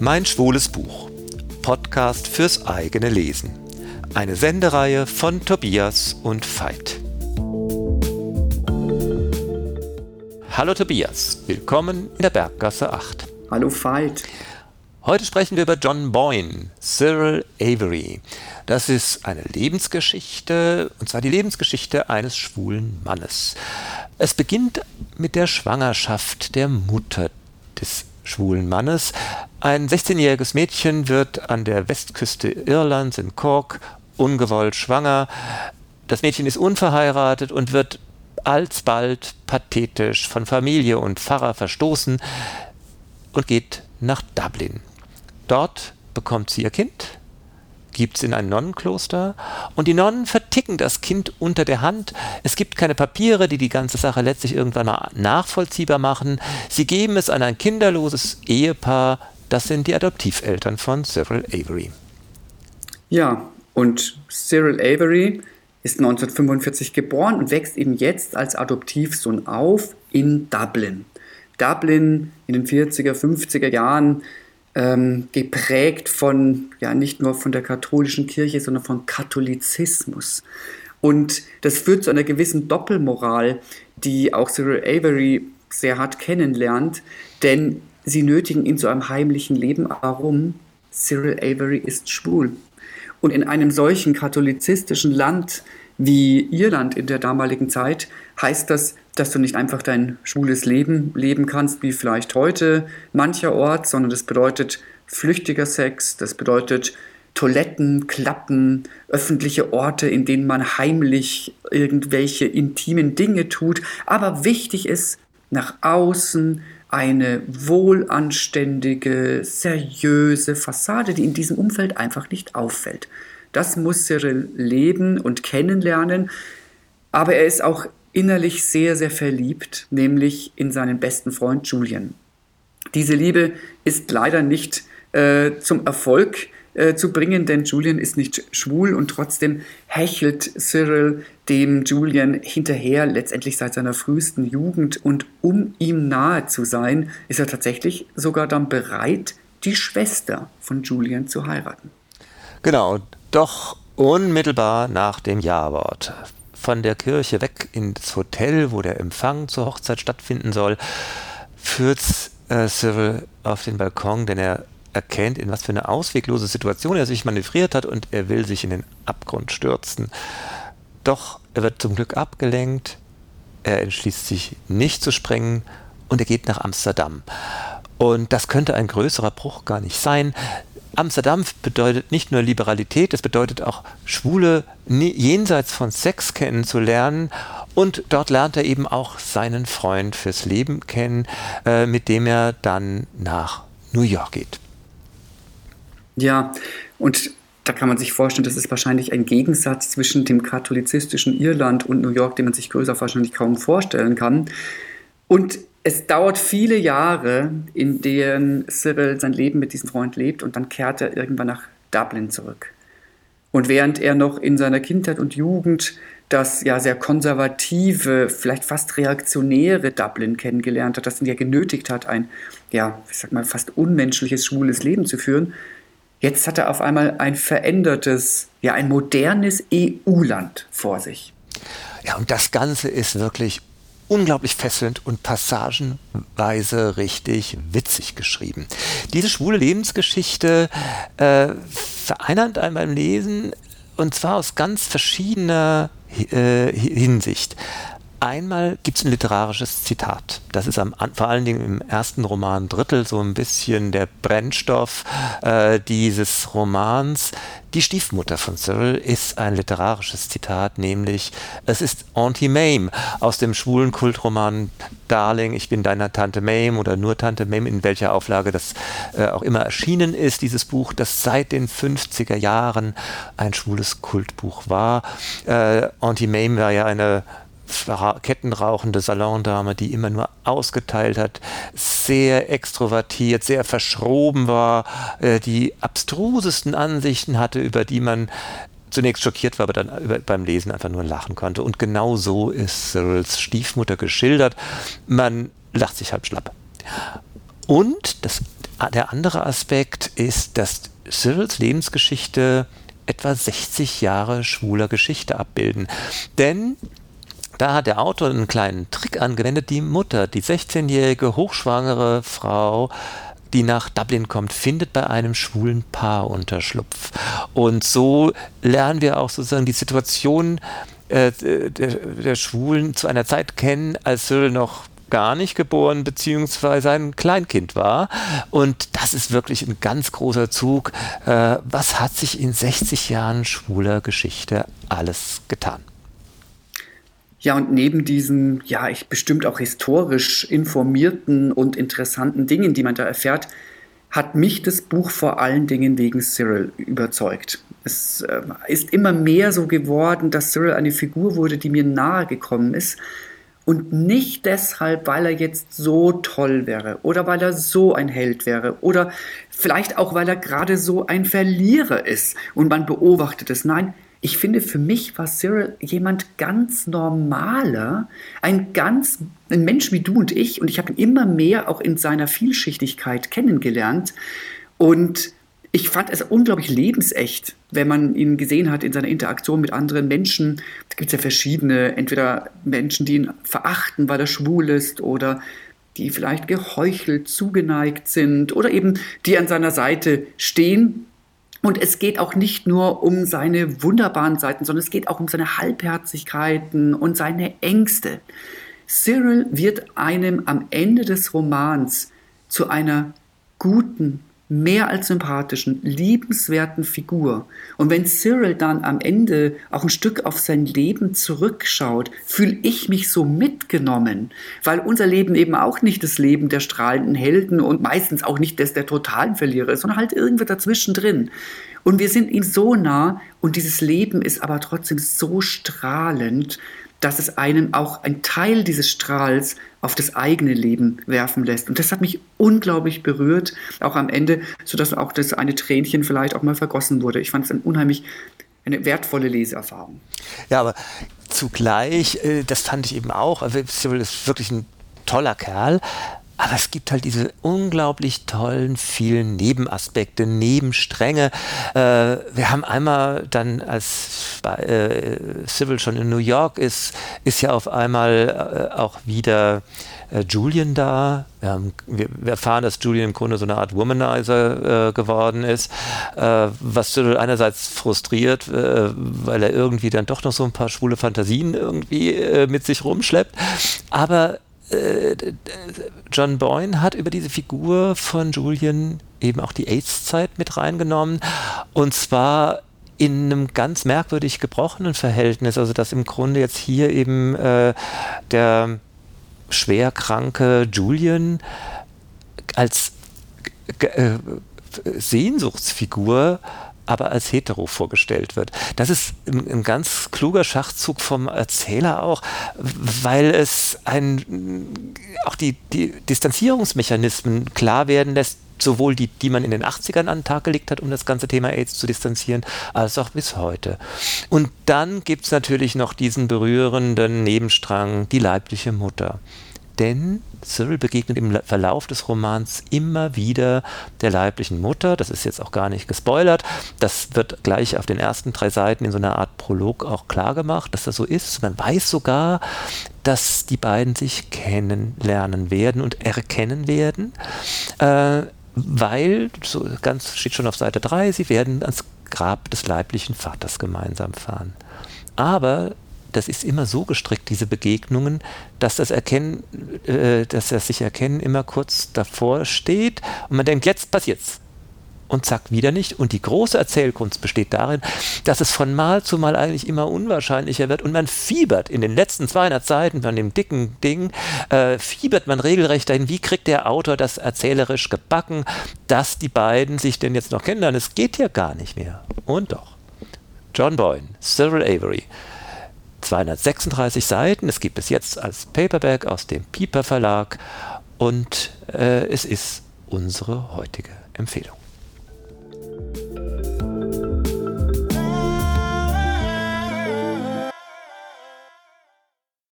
Mein schwules Buch. Podcast fürs eigene Lesen. Eine Sendereihe von Tobias und Veit. Hallo Tobias, willkommen in der Berggasse 8. Hallo Veit. Heute sprechen wir über John Boyne, Cyril Avery. Das ist eine Lebensgeschichte, und zwar die Lebensgeschichte eines schwulen Mannes. Es beginnt mit der Schwangerschaft der Mutter des schwulen Mannes. Ein 16-jähriges Mädchen wird an der Westküste Irlands in Cork ungewollt schwanger. Das Mädchen ist unverheiratet und wird alsbald pathetisch von Familie und Pfarrer verstoßen und geht nach Dublin. Dort bekommt sie ihr Kind gibt es in ein Nonnenkloster und die Nonnen verticken das Kind unter der Hand. Es gibt keine Papiere, die die ganze Sache letztlich irgendwann mal nachvollziehbar machen. Sie geben es an ein kinderloses Ehepaar. Das sind die Adoptiveltern von Cyril Avery. Ja, und Cyril Avery ist 1945 geboren und wächst eben jetzt als Adoptivsohn auf in Dublin. Dublin in den 40er, 50er Jahren ähm, geprägt von, ja, nicht nur von der katholischen Kirche, sondern von Katholizismus. Und das führt zu einer gewissen Doppelmoral, die auch Cyril Avery sehr hart kennenlernt, denn sie nötigen ihn zu einem heimlichen Leben. Warum? Cyril Avery ist schwul. Und in einem solchen katholizistischen Land wie Irland in der damaligen Zeit heißt das, dass du nicht einfach dein schwules Leben leben kannst, wie vielleicht heute mancherorts, sondern das bedeutet flüchtiger Sex, das bedeutet Toiletten, Klappen, öffentliche Orte, in denen man heimlich irgendwelche intimen Dinge tut. Aber wichtig ist, nach außen eine wohlanständige, seriöse Fassade, die in diesem Umfeld einfach nicht auffällt. Das muss Cyril leben und kennenlernen. Aber er ist auch innerlich sehr, sehr verliebt, nämlich in seinen besten Freund Julian. Diese Liebe ist leider nicht äh, zum Erfolg äh, zu bringen, denn Julian ist nicht schwul und trotzdem hechelt Cyril dem Julian hinterher, letztendlich seit seiner frühesten Jugend. Und um ihm nahe zu sein, ist er tatsächlich sogar dann bereit, die Schwester von Julian zu heiraten. Genau, doch unmittelbar nach dem Jawort von der Kirche weg ins Hotel, wo der Empfang zur Hochzeit stattfinden soll, führt äh, Cyril auf den Balkon, denn er erkennt, in was für eine ausweglose Situation er sich manövriert hat und er will sich in den Abgrund stürzen. Doch er wird zum Glück abgelenkt, er entschließt sich nicht zu sprengen und er geht nach Amsterdam. Und das könnte ein größerer Bruch gar nicht sein, Amsterdam bedeutet nicht nur Liberalität, es bedeutet auch Schwule jenseits von Sex kennenzulernen. Und dort lernt er eben auch seinen Freund fürs Leben kennen, äh, mit dem er dann nach New York geht. Ja, und da kann man sich vorstellen, das ist wahrscheinlich ein Gegensatz zwischen dem katholizistischen Irland und New York, den man sich größer wahrscheinlich kaum vorstellen kann. Und es dauert viele Jahre, in denen Cyril sein Leben mit diesem Freund lebt und dann kehrt er irgendwann nach Dublin zurück. Und während er noch in seiner Kindheit und Jugend das ja sehr konservative, vielleicht fast reaktionäre Dublin kennengelernt hat, das ihn ja genötigt hat, ein, ja, ich sag mal, fast unmenschliches, schwules Leben zu führen, jetzt hat er auf einmal ein verändertes, ja, ein modernes EU-Land vor sich. Ja, und das Ganze ist wirklich unglaublich fesselnd und passagenweise richtig witzig geschrieben. Diese schwule Lebensgeschichte äh, vereinnahmt einem beim Lesen und zwar aus ganz verschiedener äh, Hinsicht. Einmal gibt es ein literarisches Zitat. Das ist am, vor allen Dingen im ersten Roman Drittel so ein bisschen der Brennstoff äh, dieses Romans. Die Stiefmutter von Cyril ist ein literarisches Zitat, nämlich es ist Auntie Mame aus dem schwulen Kultroman Darling, ich bin deiner Tante Mame oder nur Tante Mame, in welcher Auflage das äh, auch immer erschienen ist, dieses Buch, das seit den 50er Jahren ein schwules Kultbuch war. Äh, Auntie Mame war ja eine kettenrauchende Salondame, die immer nur ausgeteilt hat, sehr extrovertiert, sehr verschroben war, äh, die abstrusesten Ansichten hatte, über die man zunächst schockiert war, aber dann beim Lesen einfach nur lachen konnte. Und genau so ist Cyrils Stiefmutter geschildert. Man lacht sich halb schlapp. Und das der andere Aspekt ist, dass Cyrils Lebensgeschichte etwa 60 Jahre schwuler Geschichte abbilden. Denn da hat der Autor einen kleinen Trick angewendet. Die Mutter, die 16-jährige hochschwangere Frau, die nach Dublin kommt, findet bei einem schwulen Paar Unterschlupf. Und so lernen wir auch sozusagen die Situation äh, der, der, Schwulen zu einer Zeit kennen, als Cyril noch gar nicht geboren beziehungsweise ein Kleinkind war. Und das ist wirklich ein ganz großer Zug. Äh, was hat sich in 60 Jahren schwuler Geschichte alles getan? Ja, und neben diesen, ja, ich bestimmt auch historisch informierten und interessanten Dingen, die man da erfährt, hat mich das Buch vor allen Dingen wegen Cyril überzeugt. Es äh, ist immer mehr so geworden, dass Cyril eine Figur wurde, die mir nahe gekommen ist. Und nicht deshalb, weil er jetzt so toll wäre oder weil er so ein Held wäre oder vielleicht auch, weil er gerade so ein Verlierer ist und man beobachtet es. Nein, ich finde, für mich war Cyril jemand ganz normaler, ein ganz, ein Mensch wie du und ich. Und ich habe ihn immer mehr auch in seiner Vielschichtigkeit kennengelernt. Und ich fand es unglaublich lebensecht, wenn man ihn gesehen hat in seiner Interaktion mit anderen Menschen. Da gibt es ja verschiedene, entweder Menschen, die ihn verachten, weil er schwul ist, oder die vielleicht geheuchelt zugeneigt sind, oder eben die an seiner Seite stehen und es geht auch nicht nur um seine wunderbaren Seiten, sondern es geht auch um seine Halbherzigkeiten und seine Ängste. Cyril wird einem am Ende des Romans zu einer guten, mehr als sympathischen, liebenswerten Figur. Und wenn Cyril dann am Ende auch ein Stück auf sein Leben zurückschaut, fühle ich mich so mitgenommen, weil unser Leben eben auch nicht das Leben der strahlenden Helden und meistens auch nicht das der totalen Verlierer ist, sondern halt irgendwie dazwischen drin. Und wir sind ihm so nah und dieses Leben ist aber trotzdem so strahlend, dass es einem auch ein Teil dieses Strahls auf das eigene Leben werfen lässt. Und das hat mich unglaublich berührt, auch am Ende, sodass auch das eine Tränchen vielleicht auch mal vergossen wurde. Ich fand es ein unheimlich eine wertvolle Leseerfahrung. Ja, aber zugleich, äh, das fand ich eben auch, Cyril ist wirklich ein toller Kerl, aber es gibt halt diese unglaublich tollen, vielen Nebenaspekte, Nebenstränge. Äh, wir haben einmal dann, als äh, Civil schon in New York ist, ist ja auf einmal äh, auch wieder äh, Julian da. Wir, haben, wir, erfahren, dass Julian im Grunde so eine Art Womanizer äh, geworden ist, äh, was Cyril einerseits frustriert, weil er irgendwie dann doch noch so ein paar schwule Fantasien irgendwie mit sich rumschleppt. Aber John Boyne hat über diese Figur von Julian eben auch die AIDS-Zeit mit reingenommen. Und zwar in einem ganz merkwürdig gebrochenen Verhältnis. Also dass im Grunde jetzt hier eben äh, der schwerkranke Julian als äh, Sehnsuchtsfigur aber als hetero vorgestellt wird. Das ist ein, ganz kluger Schachzug vom Erzähler auch, weil es ein, auch die, die Distanzierungsmechanismen klar werden lässt, sowohl die, die man in den 80ern an den Tag gelegt hat, um das ganze Thema AIDS zu distanzieren, als auch bis heute. Und dann gibt es natürlich noch diesen berührenden Nebenstrang, die leibliche Mutter denn Cyril begegnet im Verlauf des Romans immer wieder der leiblichen Mutter. Das ist jetzt auch gar nicht gespoilert. Das wird gleich auf den ersten drei Seiten in so einer Art Prolog auch klar gemacht, dass das so ist. Man weiß sogar, dass die beiden sich kennenlernen werden und erkennen werden, äh, weil, so ganz steht schon auf Seite 3, sie werden ans Grab des leiblichen Vaters gemeinsam fahren. Aber das ist immer so gestrickt, diese Begegnungen, dass das Erkennen, äh, dass das sich Erkennen immer kurz davor steht und man denkt, jetzt passiert's. Und zack, wieder nicht. Und die große Erzählkunst besteht darin, dass es von Mal zu Mal eigentlich immer unwahrscheinlicher wird und man fiebert in den letzten 200 Seiten von dem dicken Ding, äh, fiebert man regelrecht dahin, wie kriegt der Autor das erzählerisch gebacken, dass die beiden sich denn jetzt noch kennenlernen. Es geht ja gar nicht mehr. Und doch. John Boyne, Cyril Avery, 236 Seiten. Es gibt es jetzt als Paperback aus dem Piper Verlag und äh, es ist unsere heutige Empfehlung.